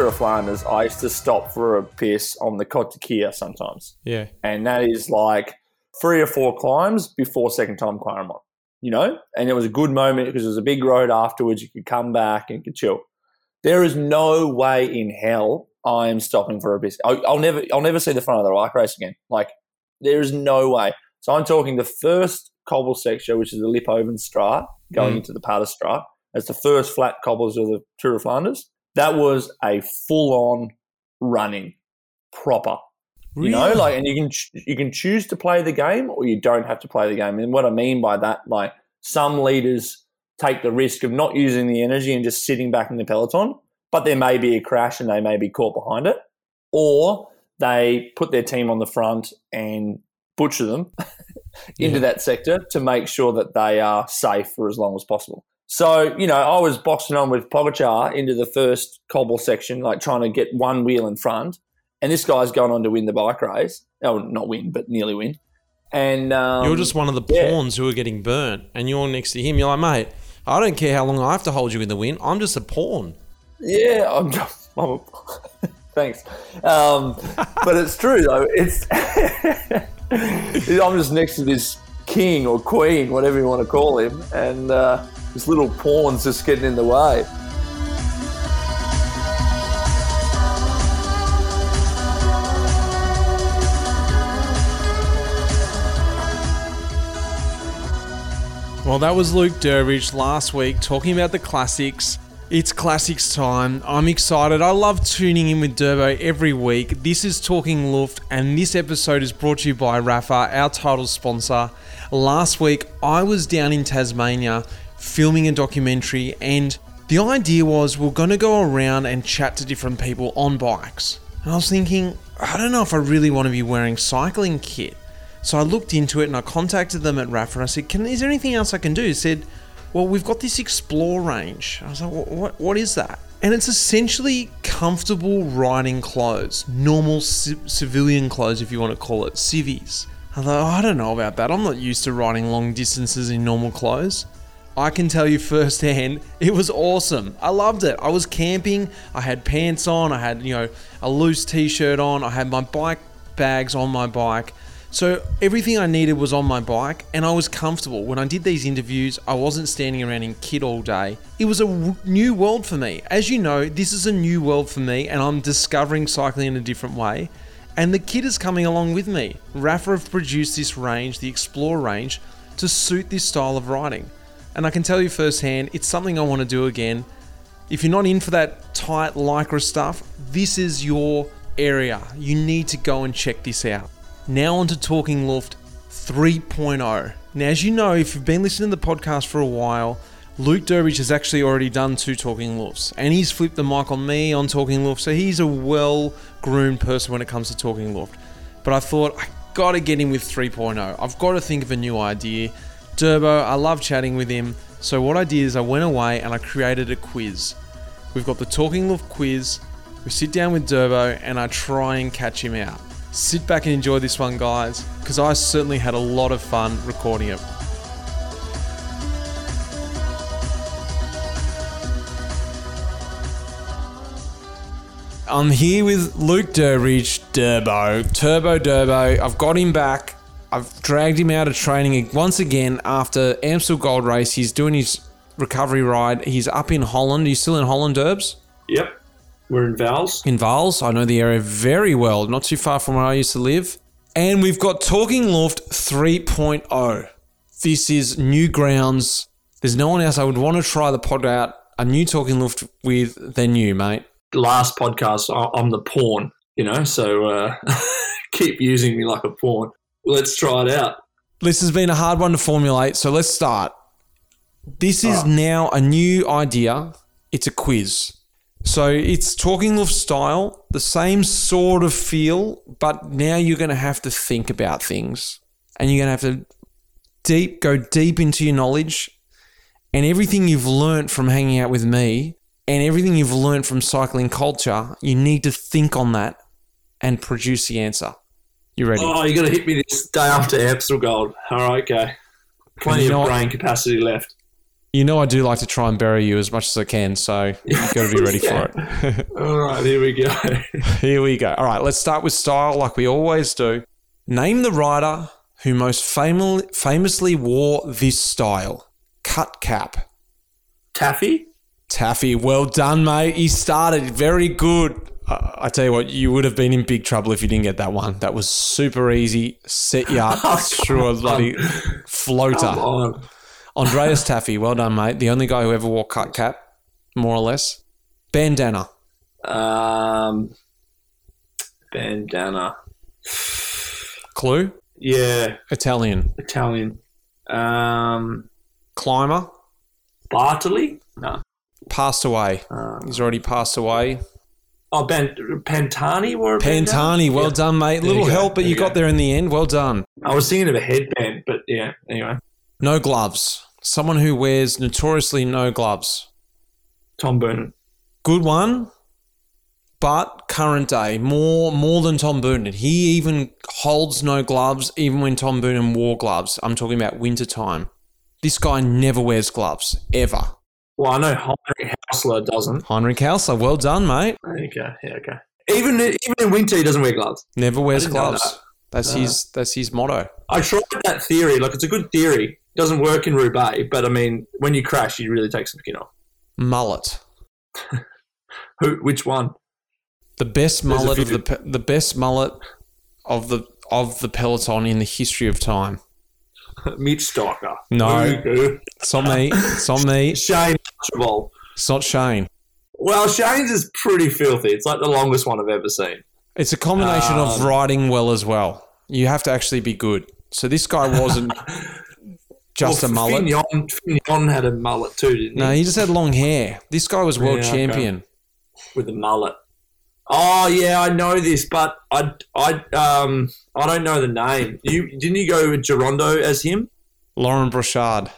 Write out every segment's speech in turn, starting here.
of Flanders, I used to stop for a piss on the d'Ivoire sometimes. Yeah. And that is like three or four climbs before second time Kwaremont, you know? And it was a good moment because it was a big road afterwards. You could come back and could chill. There is no way in hell I am stopping for a piss. I'll, I'll never, I'll never see the front of the bike race again. Like, there is no way. So I'm talking the first cobble section, which is the Lippenhovestraat, going Mm. into the Paddestraat. It's the first flat cobbles of the Tour of Flanders. That was a full-on running, proper. You know, like, and you can you can choose to play the game, or you don't have to play the game. And what I mean by that, like, some leaders take the risk of not using the energy and just sitting back in the peloton, but there may be a crash and they may be caught behind it, or they put their team on the front and butcher them into Yeah. that sector to make sure that they are safe for as long as possible. So, you know, I was boxing on with Pogacar into the first cobble section, like trying to get one wheel in front. And this guy's going on to win the bike race. Oh, not win, but nearly win. And um, You're just one of the yeah. pawns who are getting burnt, and you're next to him. You're like, mate, I don't care how long I have to hold you in the win. I'm just a pawn. Yeah, I'm. I'm a, thanks, um, but it's true though. It's I'm just next to this king or queen, whatever you want to call him, and uh, this little pawn's just getting in the way. Well, that was Luke Durbridge last week talking about the classics. It's classics time. I'm excited. I love tuning in with Durbo every week. This is Talking Luft, and this episode is brought to you by Rapha, our title sponsor. Last week, I was down in Tasmania filming a documentary, and the idea was we're going to go around and chat to different people on bikes. And I was thinking, I don't know if I really want to be wearing cycling kit. So I looked into it and I contacted them at Rapha and I said, "Can is there anything else I can do?" He said, "Well, we've got this Explore range." I was like, "What? What, what is that?" And it's essentially comfortable riding clothes, normal ci- civilian clothes, if you want to call it, civvies. I thought, "Oh, I don't know about that. I'm not used to riding long distances in normal clothes. I can tell you firsthand, it was awesome. I loved it. I was camping. I had pants on. I had, you know, a loose t-shirt on. I had my bike bags on my bike. So everything I needed was on my bike and I was comfortable. When I did these interviews, I wasn't standing around in kit all day. It was a w- new world for me. As you know, this is a new world for me and I'm discovering cycling in a different way. And the kit is coming along with me. Rapha have produced this range, the Explore range, to suit this style of riding. And I can tell you firsthand, it's something I want to do again. If you're not in for that tight lycra stuff, this is your area. You need to go and check this out. Now on to Talking Luft 3.0. Now, as you know, if you've been listening to the podcast for a while, Luke Durbridge has actually already done two Talking Lufts, and he's flipped the mic on me on Talking Luft, so he's a well groomed person when it comes to Talking Luft. But I thought, I gotta get in with 3.0. I've got to think of a new idea. Durbo, I love chatting with him, so what I did is I went away and I created a quiz. We've got the Talking Luft quiz. We sit down with Durbo and I try and catch him out. Sit back and enjoy this one, guys, because I certainly had a lot of fun recording it. I'm here with Luke Durbridge, Durbo, Turbo Durbo. I've got him back. I've dragged him out of training once again after Amstel Gold Race. He's doing his recovery ride. He's up in Holland. Are you still in Holland, Durbs? Yep. We're in Vaals. in Vaals. I know the area very well, not too far from where I used to live. And we've got Talking Luft 3.0. This is new grounds. There's no one else I would want to try the pod out, a new Talking Luft with than you, mate. Last podcast, I'm the pawn, you know, so uh, keep using me like a pawn. Let's try it out. This has been a hard one to formulate, so let's start. This is now a new idea. It's a quiz. So it's Talking Luft style, the same sort of feel, but now you're going to have to think about things. And you're going to have to deep go deep into your knowledge and everything you've learnt from hanging out with me and everything you've learnt from cycling culture, you need to think on that and produce the answer. You ready? Oh, you're going to hit me this day after Amstel Gold. All right, okay. Plenty of brain capacity left. You know I do like to try and bury you as much as I can, so you've got to be ready Yeah. for it. All right, here we go. Here we go. All right, let's start with style like we always do. Name the rider who most famo- famously wore this style. Cut cap. Tafi? Tafi, well done, mate. You started very good. I I tell you what, you would have been in big trouble if you didn't get that one. That was super easy. Set you up through a bloody floater. On. Andreas Tafi, well done, mate. The only guy who ever wore cut cap, more or less. Bandana. Um, bandana. Clue? Yeah, Italian. Italian. Um, Climber. Bartoli? No. Passed away. Uh, He's already passed away. oh, ben, Pantani wore a? Pantani, well Yeah. done, mate. There Little help, but there you got go. there in the end. Well done. I was thinking of a headband, but yeah, anyway. No gloves. Someone who wears notoriously no gloves. Tom Boonen. Good one, but current day more more than Tom Boonen. He even holds no gloves, even when Tom Boonen wore gloves. I'm talking about winter time. This guy never wears gloves ever. Well, I know Heinrich Haussler doesn't. Heinrich Haussler, well done, mate. Okay, yeah, okay. Even even in winter, he doesn't wear gloves. Never wears gloves. that. That's his. That's his motto. I tried that theory. Like, it's a good theory. It doesn't work in Roubaix, but I mean, when you crash, you really take some skin off. Mullet. Who? Which one? The best There's mullet of the the best mullet of the of the peloton in the history of time. Mitch Docker. No. It's on me. It's on me. Shane It's not Shane. Well, Shane's is pretty filthy. It's like the longest one I've ever seen. It's a combination of Um, riding well as well. You have to actually be good. So this guy wasn't just well, a mullet. Fignon, Fignon had a mullet too, didn't he? No, he just had long hair. This guy was world Yeah, okay. champion. With a mullet. Oh yeah, I know this, but I, I, um, I don't know the name. You didn't you go with Gerondo as him? Laurent Brochard.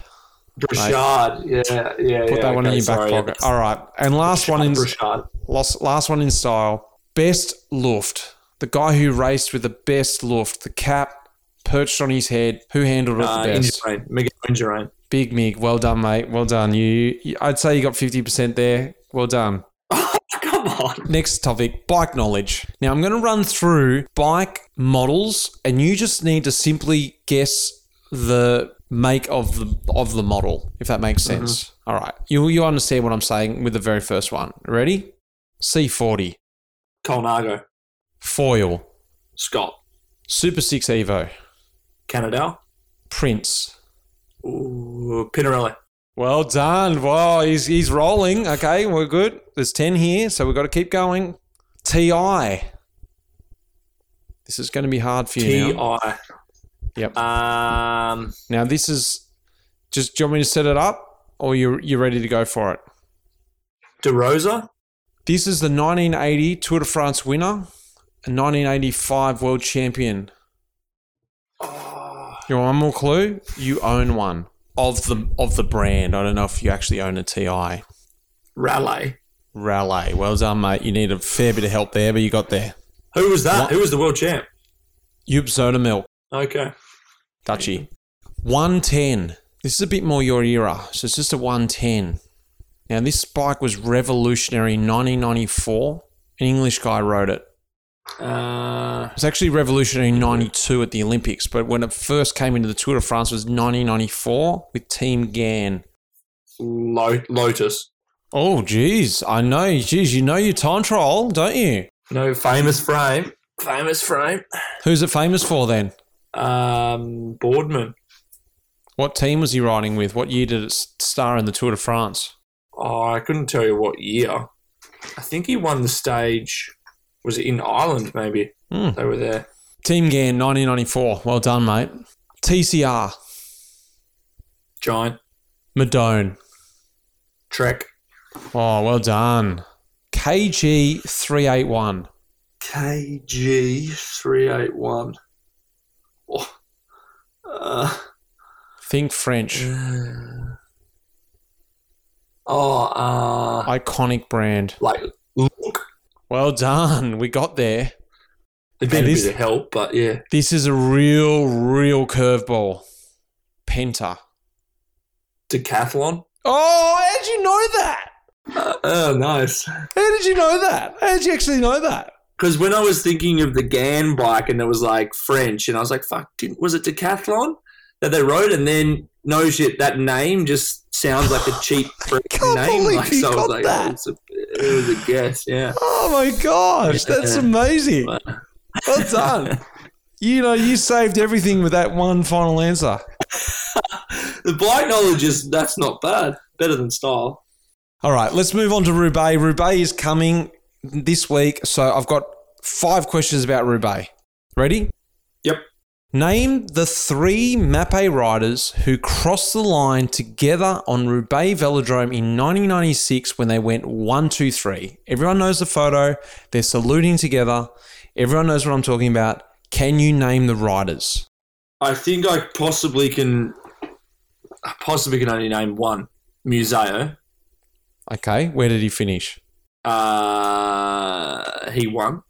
Brochard. Yeah, yeah. Put yeah, that one in your back sorry. pocket. All right. And last one in Brochard. last, last one in style. Best Luft. The guy who raced with the best Luft. The cap perched on his head. Who handled it Uh, the best? Miguel. Big Mig. Well done, mate. Well done. You, you I'd say you got 50% there. Well done. Come on. Next topic, bike knowledge. Now I'm going to run through bike models and you just need to simply guess the make of the of the model if that makes mm-hmm. sense. All right. You you understand what I'm saying with the very first one. Ready? C40, Colnago. Foil, Scott. Super 6 Evo, Canada. Prince. Ooh, Pinarelli. Well done. Wow, he's he's rolling. Okay, we're good. There's 10 here, so we've got to keep going. TI. This is going to be hard for you T now. I. Yep. Um, Now this is just. Do you want me to set it up, or you you ready to go for it? De Rosa. This is the 1980 Tour de France winner, and 1985 world champion. Oh, You want one more clue? You own one of the of the brand. I don't know if you actually own a TI. Raleigh. Raleigh. Well done, mate. You need a fair bit of help there, but you got there. Who was that? What? Who was the world champ? Joop Zoetemelk. Okay. Dutchy. 110. This is a bit more your era. So it's just a 110. Now, this bike was revolutionary in 1994. An English guy wrote it. Uh, It was actually revolutionary in 92 at the Olympics, but when it first came into the Tour de France was 1994 with Team GAN. Lo- Lotus. Oh, geez. I know. Geez, you know your time trial, don't you? No famous frame. Famous frame. Who's it famous for then? Um, Boardman. What team was he riding with? What year did it star in the Tour de France? Oh, I couldn't tell you what year. I think he won the stage. Was it in Ireland? Maybe Hmm. they were there. Team GAN, 1994. Well done, mate. TCR, Giant Madone. Trek. Oh, well done. KG381. KG 381. KG three eight one. Uh, Think French. oh, uh, Iconic brand. like look. Well done. We got there. Been That a bit of help, but yeah. This is a real, real curveball. Penta. Decathlon. Oh, how did you know that? Oh, nice. How did you know that? How did you actually know that? Because when I was thinking of the GAN bike and it was like French, and I was like, fuck, did, was it Decathlon that they wrote? And then, no shit, that name just sounds like a cheap name. Like, so I was like, oh, it's a, it was a guess, yeah. Oh my gosh, that's Yeah. amazing. Well done. You know, you saved everything with that one final answer. The bike knowledge is, that's not bad. Better than style. All right, let's move on to Roubaix. Roubaix is coming this week, so I've got five questions about Roubaix. Ready? Yep. Name the three Mapei riders who crossed the line together on Roubaix Velodrome in 1996 when they went one, two, three. Everyone knows the photo. They're saluting together. Everyone knows what I'm talking about. Can you name the riders? I think I possibly can, I possibly can only name one. Museeuw. Okay, where did he finish? Uh, he won.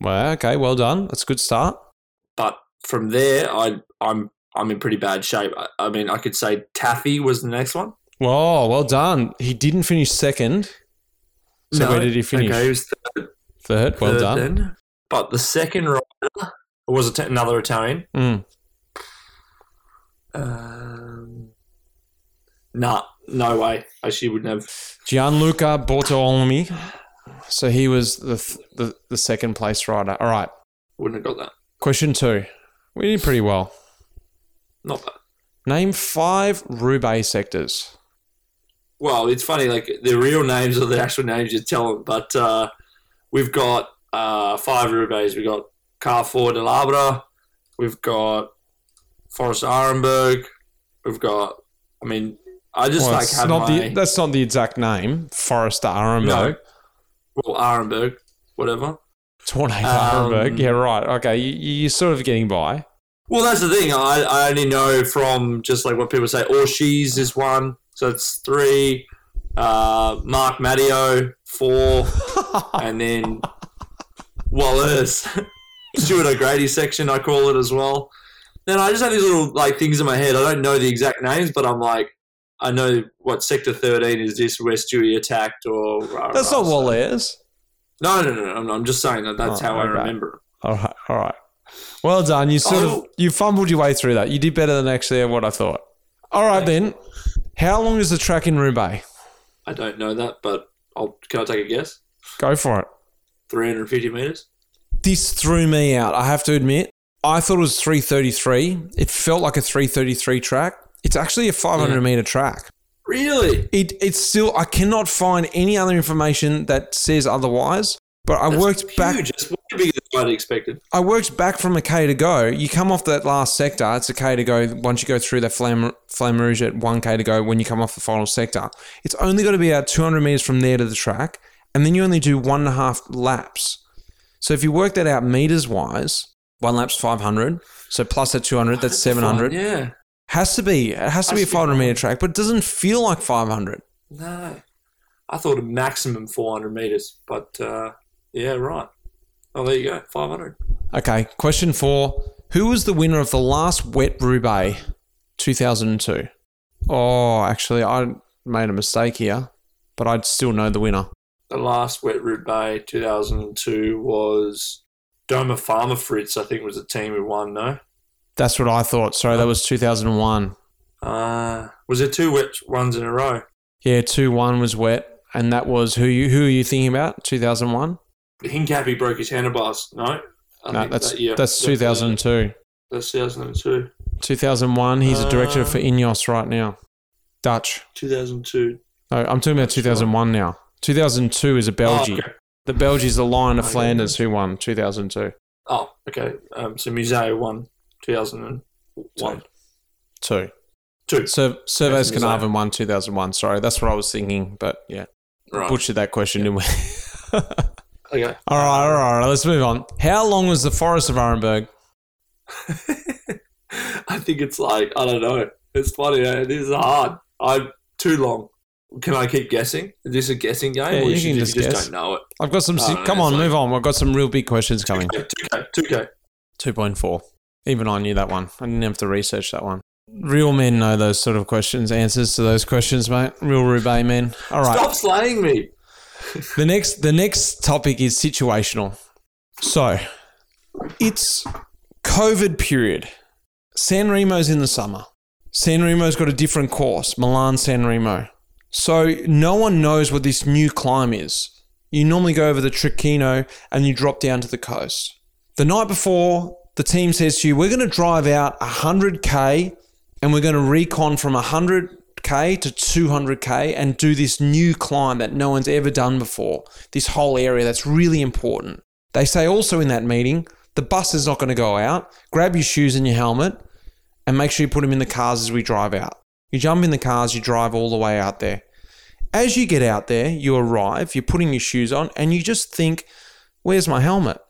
Well, okay, well done. That's a good start. but from there, I I'm I'm in pretty bad shape. I, I mean, I could say Tafi was the next one. Whoa, well done. He didn't finish second. So where did he finish? Okay, he was third, Third. Well third done. then. But the second rider was another Italian. Mm. Um, nah, no way. I actually wouldn't have. Gianluca Bortolami. So he was the, th- the the second place rider. All right. Wouldn't have got that. Question two. We did pretty well. Not bad. Name five Roubaix sectors. Well, it's funny. Like the real names are the actual names you tell them. But uh, we've got uh, five Roubaix. We've got Carrefour de l'Arbre. We've got Forest Arenberg. We've got. I mean, I just Well, like have not my the, that's not the exact name. Forrester Arenberg. well Arenberg, whatever. Tornado Um, Arenberg. Yeah, right. Okay, you, you're sort of getting by. Well, that's the thing. I, I only know from just like what people say. Orchies is one, so it's three. Uh, Mark Matteo four, and then Wallace, Stuart O'Grady section. I call it as well. Then I just have these little like things in my head. I don't know the exact names, but I'm like, I know what sector thirteen is. This where Stewie attacked, or rah, That's rah, not so- Wallace. No, no, no, no. I'm, just saying that that's Oh, how I remember. All right, all right. Well done. You sort of Oh. you fumbled your way through that. You did better than actually what I thought. All right then. How long is the track in Roubaix? I don't know that, but I'll can I take a guess? Go for it. 350 meters. This threw me out. I have to admit. I thought it was 333. It felt like a 333 track. It's actually a 500 Yeah. meter track. Really? It it's still I cannot find any other information that says otherwise. But I That's worked back It's way bigger than I'd expected. I worked back from a K to go. You come off that last sector, it's a K to go. Once you go through that Flame, flame Rouge at 1K to go, when you come off the final sector, it's only got to be about 200 meters from there to the track. And then you only do one and a half laps. So if you work that out meters wise, one lap's 500. So plus that 200, that's 700. Yeah. Has to be. It has to be a Has to be 500 meter track, but it doesn't feel like 500. No. I thought a maximum 400 meters, but uh, yeah, right. Oh, there you go. 500. Okay, question four. Who was the winner of the last Wet Roubaix 2002? Oh, actually, I made a mistake here, but I'd still know the winner. The last Wet Roubaix 2002 was Domo-Farm Frites, I think was the team who won, no? That's what I thought. Sorry, that was 2001. Uh, was it two wet ones in a row? Yeah, 2 1 was wet. And that was who you who are you thinking about? 2001? Hincapie broke his handlebars, no? I No, that's that year- that's uh, 2002. That's 2002. 2001, he's a director Uh, for Ineos right now. Dutch. 2002. No, I'm talking about 2001 now. 2002 is a Belgian. Oh, okay. The Belgian is the Lion of Oh, yeah. Flanders who won 2002. Oh, okay. Um, so Museeuw won 2001. Two. Two. Sur- Servais Knaven won 2001. Sorry, that's what I was thinking. But yeah, Right. butchered that question, didn't we? Okay. all right, all right, all right. Let's move on. How long was the Forest of Arenberg? I think it's like, I don't know. It's funny. eh? This is hard. I'm too long. Can I keep guessing? Is this a guessing game? Yeah, or you should can you just just guess. don't know it? I've got some. Si- no, come on, like- move on. I've got some real big questions coming. 2K, 2K, 2K. 2.4. Even I knew that one. I didn't have to research that one. Real men know those sort of questions, answers to those questions, mate. Real Roubaix men. All right. Stop slaying me. The next the next topic is situational. So it's COVID period. San Remo's in the summer. San Remo's got a different course, Milan San Remo. So no one knows what this new climb is. You normally go over the Turchino and you drop down to the coast. The night before, the team says to you, We're going to drive out 100k and we're going to recon from 100k to 200k and do this new climb that no one's ever done before. This whole area that's really important. They say also in that meeting, the bus is not going to go out. Grab your shoes and your helmet and make sure you put them in the cars as we drive out. You jump in the cars, you drive all the way out there. As you get out there, you arrive, you're putting your shoes on, and you just think, Where's my helmet?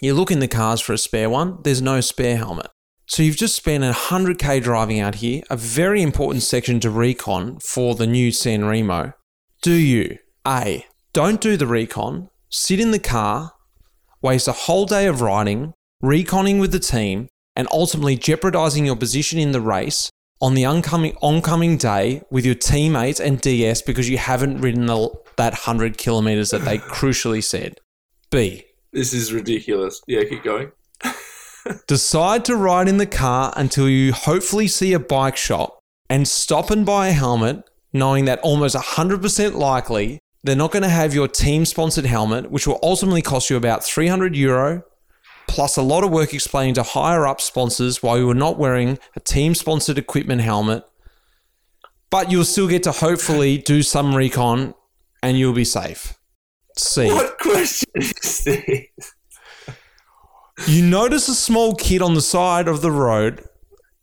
You look in the cars for a spare one, there's no spare helmet. So you've just spent 100k driving out here, a very important section to recon for the new San Remo. Do you A. Don't do the recon, sit in the car, waste a whole day of riding, reconning with the team, and ultimately jeopardizing your position in the race on the oncoming oncoming day with your teammates and DS because you haven't ridden the, that 100 kilometers that they crucially said. B. This is ridiculous. Yeah, keep going. Decide to ride in the car until you hopefully see a bike shop and stop and buy a helmet, knowing that almost 100% likely they're not going to have your team sponsored helmet, which will ultimately cost you about 300 euro, plus a lot of work explaining to higher up sponsors why you were not wearing a team sponsored equipment helmet. But you'll still get to hopefully do some recon and you'll be safe. C. What question is this? You notice a small kid on the side of the road,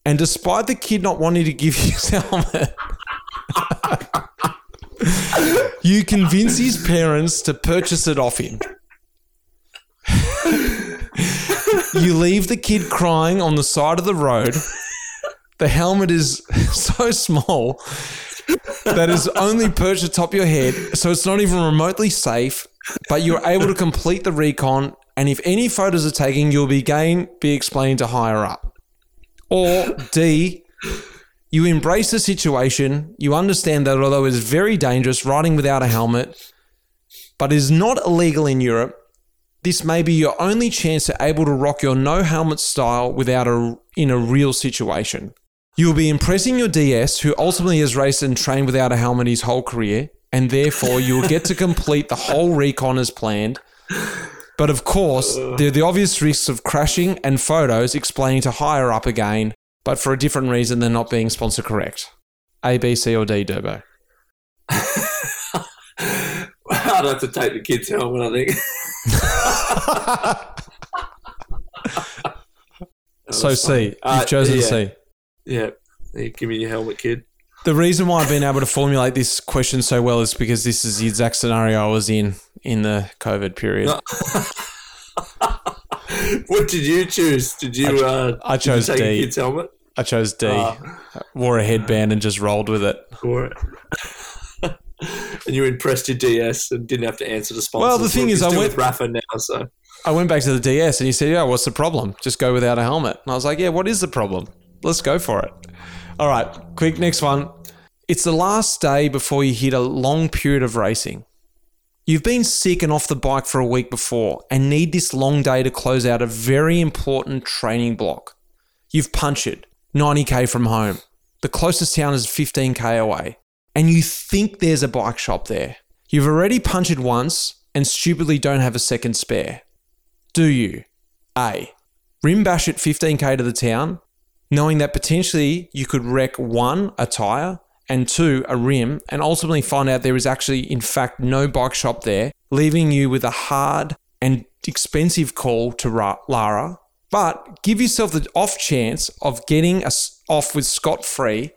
and despite the kid not wanting to give you his helmet, you convince his parents to purchase it off him. you leave the kid crying on the side of the road. The helmet is so small that is only perched atop your head, so it's not even remotely safe. But you're able to complete the recon, and if any photos are taken, you'll be again be explained to higher up. Or D, you embrace the situation. You understand that although it's very dangerous riding without a helmet, but is not illegal in Europe, this may be your only chance to able to rock your no helmet style without a in a real situation. You will be impressing your DS, who ultimately has raced and trained without a helmet his whole career, and therefore you will get to complete the whole recon as planned. But of course, there are the obvious risks of crashing and photos explaining to higher up again, but for a different reason than not being sponsor correct. A, B, C, or D, Durbo. I'd have to take the kid's helmet, I think. So C, you've Uh, chosen yeah. C. yeah. Hey, Give me your helmet, kid. The reason why I've been able to formulate this question so well is because this is the exact scenario I was in in the COVID period. What did you choose? Did you? uh, I did you chose take D. kid's helmet. I chose D. Uh, Wore a headband and just rolled with it. for it. and you impressed your DS and didn't have to answer the sponsors. Well, the thing Look, is, I went- with Rafa now, so I went back to the DS and he said, Yeah, what's the problem? Just go without a helmet. And I was like, Yeah, what is the problem? Let's go for it. All right, quick, next one. It's the last day before you hit a long period of racing. You've been sick and off the bike for a week before and need this long day to close out a very important training block. You've punctured 90k from home. The closest town is 15k away. And you think there's a bike shop there. You've already punctured once and stupidly don't have a second spare. Do you? A. Rim bash at 15k to the town, knowing that potentially you could wreck one, a tyre, and two, a rim, and ultimately find out there is actually, in fact, no bike shop there, leaving you with a hard and expensive call to Ra- Lara. But give yourself the off chance of getting off with scot free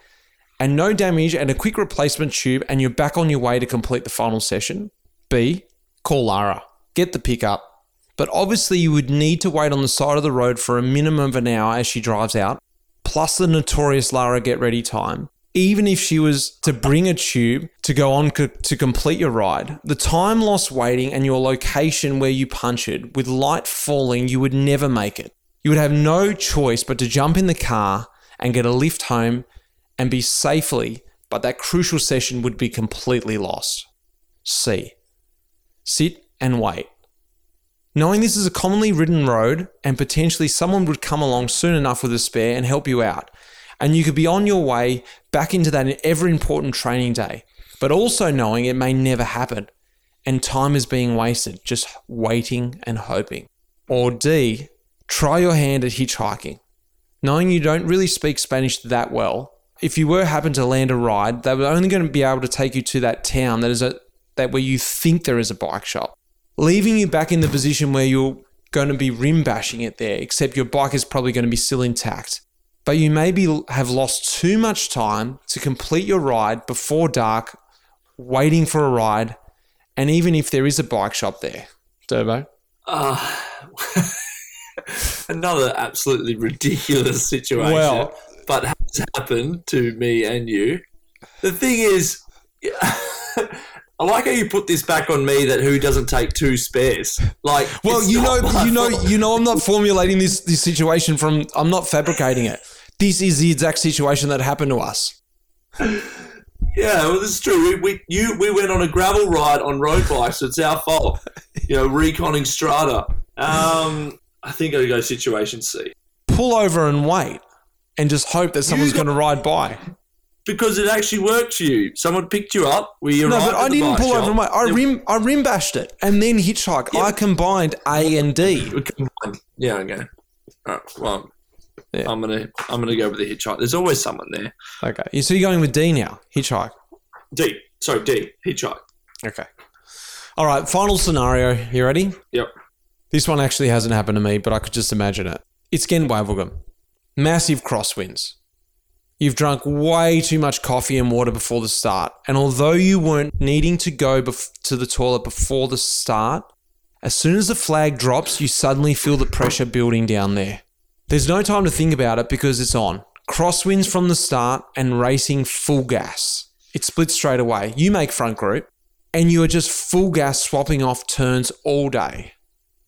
and no damage and a quick replacement tube, and you're back on your way to complete the final session. B. Call Lara. Get the pickup. But obviously, you would need to wait on the side of the road for a minimum of an hour as she drives out, plus the notorious Lara get ready time. Even if she was to bring a tube to go on co- to complete your ride, the time lost waiting and your location where you punctured, with light falling, you would never make it. You would have no choice but to jump in the car and get a lift home and be safely, but that crucial session would be completely lost. C. Sit and wait. Knowing this is a commonly ridden road and potentially someone would come along soon enough with a spare and help you out, and you could be on your way back into that ever important training day, but also knowing it may never happen and time is being wasted just waiting and hoping. Or D, try your hand at hitchhiking. Knowing you don't really speak Spanish that well, if you were happen to land a ride, they were only going to be able to take you to that town that is a that where you think there is a bike shop, leaving you back in the position where you're going to be rim bashing it there, except your bike is probably going to be still intact. But you maybe have lost too much time to complete your ride before dark, waiting for a ride, and even if there is a bike shop there, Turbo. Uh, another absolutely ridiculous situation. Well- but has happened to me and you. The thing is, I like how you put this back on me that who doesn't take two spares. Like, Well, you know, you know, fault. you know, I'm not formulating this this situation from. I'm not fabricating it. This is the exact situation that happened to us. Yeah, well, this is true. We, we you we went on a gravel ride on road bikes. So it's our fault. You know, reconning strata. Um, I think I go situation C Pull over and wait, and just hope that someone's got- going to ride by. Because it actually worked for you. Someone picked you up. We No, but I didn't pull shop. over wait. I It- rim, I rim bashed it, and then hitchhike. Yeah. I combined A and D. combined. Yeah, okay. All right. Well, Yeah. I'm gonna I'm gonna go with the hitchhike. There's always someone there. Okay, so you're going with D now. Hitchhike. D. So D. Hitchhike. Okay. All right. Final scenario. You ready? Yep. This one actually hasn't happened to me, but I could just imagine it. It's Gent-Wevelgem. Massive crosswinds. You've drunk way too much coffee and water before the start, and although you weren't needing to go bef- to the toilet before the start, as soon as the flag drops, you suddenly feel the pressure building down there. There's no time to think about it because it's on. Crosswinds from the start and racing full gas. It splits straight away. You make front group, and you are just full gas swapping off turns all day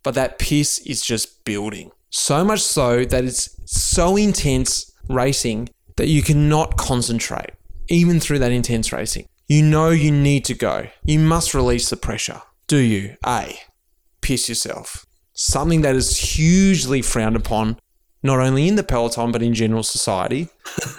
but that piss is just building. So much so that it's so intense racing that you cannot concentrate, even through that intense racing. You know you need to go. You must release the pressure. Do you? A. Piss yourself. Something that is hugely frowned upon, not only in the peloton, but in general society.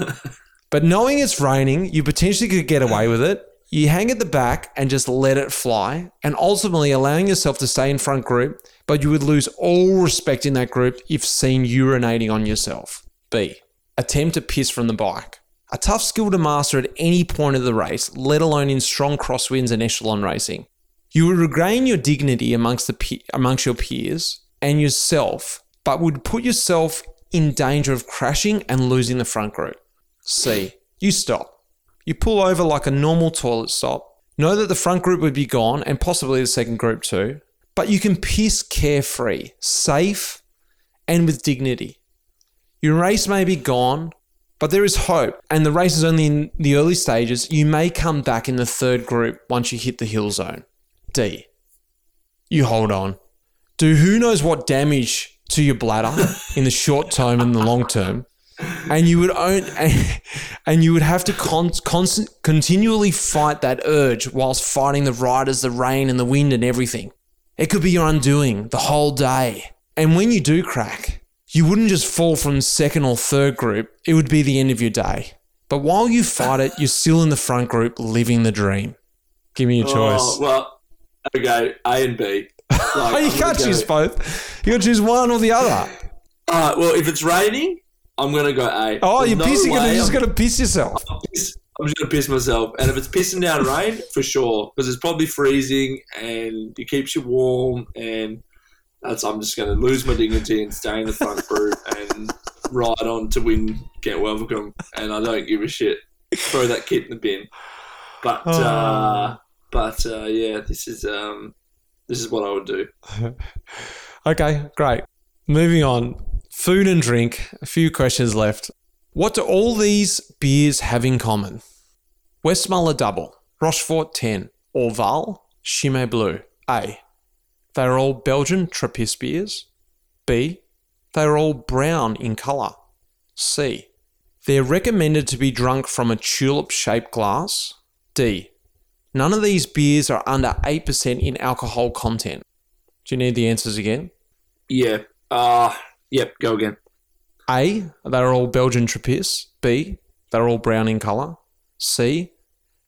But knowing it's raining, you potentially could get away with it. You hang at the back and just let it fly, and ultimately allowing yourself to stay in front group, but you would lose all respect in that group if seen urinating on yourself. B. Attempt to piss from the bike. A tough skill to master at any point of the race, let alone in strong crosswinds and echelon racing. You would regain your dignity amongst the pe- amongst your peers and yourself, but would put yourself in danger of crashing and losing the front group. C. You stop. You pull over like a normal toilet stop. Know that the front group would be gone and possibly the second group too, but you can piss carefree, safe, and with dignity. Your race may be gone, but there is hope, and the race is only in the early stages. You may come back in the third group once you hit the hill zone. D. You hold on. Do who knows what damage to your bladder in the short term and the long term and you would own and, and you would have to con- constant, continually fight that urge whilst fighting the riders, the rain, and the wind and everything. It could be your undoing the whole day. And when you do crack, you wouldn't just fall from second or third group, it would be the end of your day. But while you fight it, you're still in the front group living the dream. Give me your oh, choice. Oh, well, okay, A and B. Like, Oh, you can't choose both. You to choose one or the other. All right, well, if it's raining, I'm gonna go A. Oh, There's you're no pissing you're just going to piss yourself. piss- I'm just gonna piss myself. And if it's pissing down rain, for sure, because it's probably freezing and it keeps you warm. And that's I'm just gonna lose my dignity and stay in the front group and ride on to win, get welcome. And I don't give a shit. Throw that kit in the bin. But uh, but uh, yeah, this is um, this is what I would do. Okay, great. Moving on. Food and drink. A few questions left. What do all these beers have in common? Westmalle Double, Rochefort 10, Orval, Chimay Blue. A. They are all Belgian Trappist beers. B. They are all brown in colour. C. They're recommended to be drunk from a tulip shaped glass. D. None of these beers are under 8% in alcohol content. Do you need the answers again? Yeah. Uh, yep, go again. A. They're all Belgian Trappist. B. They're all brown in colour. C.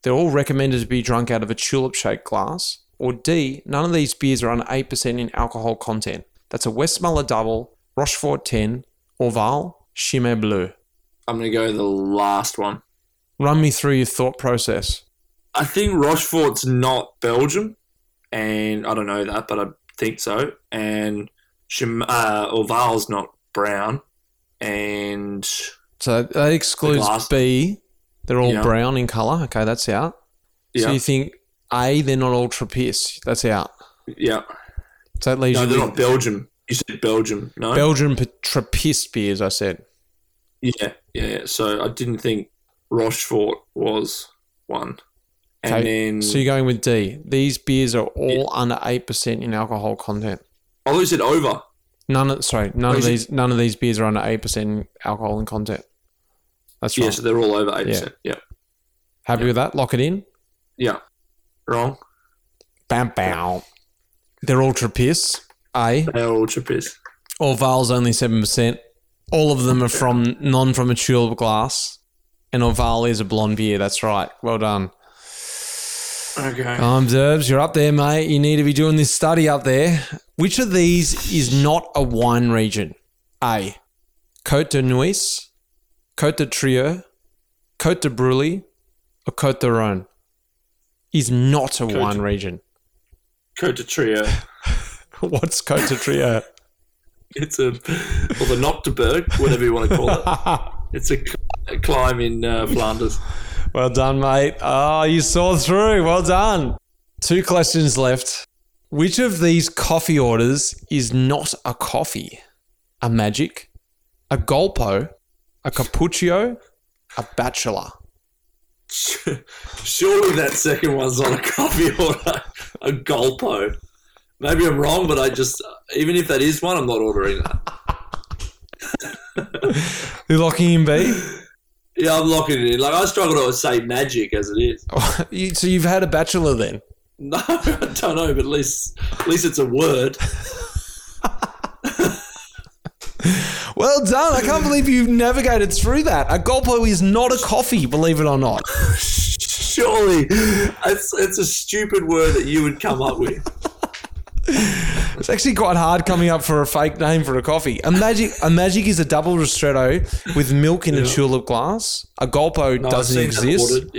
They're all recommended to be drunk out of a tulip shaped glass. Or D. None of these beers are under 8% in alcohol content. That's a Westmalle Double, Rochefort 10, Orval, Chimay Bleu. I'm going to go the last one. Run me through your thought process. I think Rochefort's not Belgium, and I don't know that, but I think so. And Chim- uh, Orval's not brown, and So that excludes. B. They're all Yeah. brown in colour. Okay, that's out. So you think A, they're not all Trappist. That's out. yeah. So that leaves No, you they're with not Belgium. You said Belgium, no? Belgian P- Trappist beers, I said. yeah, yeah, yeah. So I didn't think Rochefort was one. And Okay, then So you're going with D. These beers are all under 8% in alcohol content. I thought you said over. None of sorry, none Oh, of is it- these none of these beers are under eight percent alcohol in content. That's right. Yeah, so they're all over eight percent. Yeah, Happy with that? Lock it in. yeah. Wrong. Bam bam. They're all Trappist. A. They're all Trappist. Orval's only seven percent. All of them are from non from a tulip glass. And Orval is a blonde beer. That's right. Well done. Okay. Um, Derbs, you're up there, mate. You need to be doing this study up there. Which of these is not a wine region? A. Côte de Nuits, Côte de Trieu, Côte de Brulé, or Côte de Rhône? Is not a wine region. Côte de Trio. What's Côte de Trieu? It's a or the Knokteberg, whatever you want to call it. It's a, a climb in uh, Flanders. well done, mate. Oh, you saw through. Well done. Two questions left. Which of these coffee orders is not a coffee? A magic, a golpo, a cappuccino, a bachelor. Surely that second one's not a coffee order, a Golpo. Maybe I'm wrong, but I just even if that is one, I'm not ordering that. You're locking in B? Yeah, I'm locking it in. Like I struggle to say magic as it is. You- so you've had a bachelor then? No, I don't know, but at least at least it's a word. Well done. I can't believe you've navigated through that. A golpo is not a coffee, believe it or not. Surely, it's it's a stupid word that you would come up with. It's actually quite hard coming up for a fake name for a coffee. A magic, a magic is a double ristretto with milk in a tulip glass. A golpo No, doesn't exist. ordered.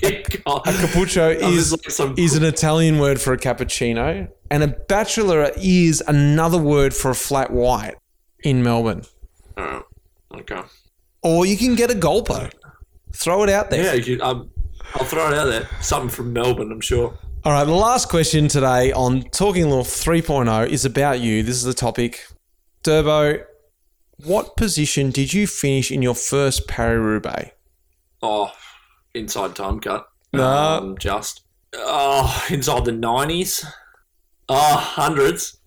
God. Cappuccio is like some- is an Italian word for a cappuccino, and a bachelor is another word for a flat white in Melbourne. Oh, okay. Or you can get a golpo. Throw it out there. Yeah, you um, I'll throw it out there. Something from Melbourne, I'm sure. All right, the last question today on Talking Luft 3.0 is about you. This is the topic. Durbo, what position did you finish in your first Paris-Roubaix? Oh, inside time cut. No. Um, just. Oh, inside the 90s. Oh, hundreds.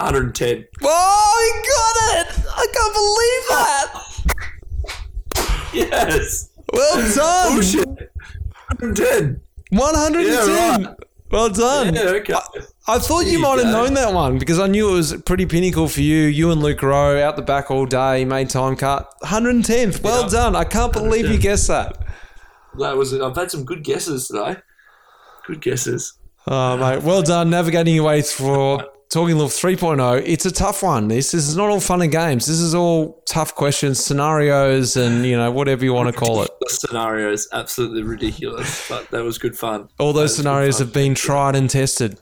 110. Oh, you got it! I can't believe that! Yes. Well done! Oh, shit. 110. 110! Yeah, right. Well done. Yeah, okay. I thought you you might have known that one because I knew it was pretty pinnacle for you. You and Luke Rowe out the back all day, made time cut. 110th. Well Yeah. done. I can't believe you guessed that. That was. I've had some good guesses today. Good guesses. Oh, mate. Well done navigating your way through Talking Luft 3.0. It's a tough one. This, this is not all fun and games. This is all tough questions, scenarios, and, you know, whatever you want to call it. The scenario is absolutely ridiculous, but that was good fun. All those That was good scenarios have been tried and tested.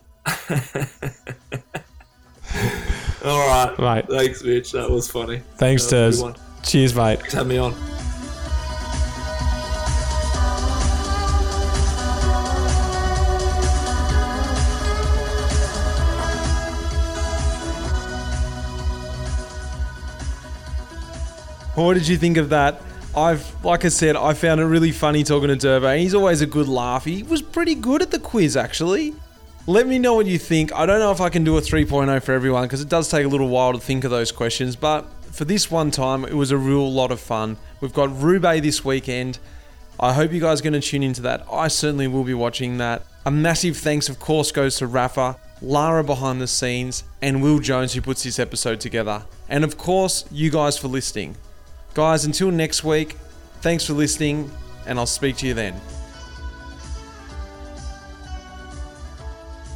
All right. Right. Thanks, Mitch. That was funny. Thanks, That was a Ters. Cheers, mate. Thanks for having me on. What did you think of that? I've, like I said, I found it really funny talking to Durbo, and he's always a good laugh. He was pretty good at the quiz, actually. Let me know what you think. I don't know if I can do a 3.0 for everyone because it does take a little while to think of those questions, but for this one time, it was a real lot of fun. We've got Roubaix this weekend. I hope you guys are going to tune into that. I certainly will be watching that. A massive thanks, of course, goes to Rapha, Lara behind the scenes, and Will Jones who puts this episode together. And of course, you guys for listening. Guys, until next week, thanks for listening, and I'll speak to you then.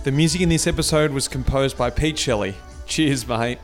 The music in this episode was composed by Pete Shelley. Cheers, mate.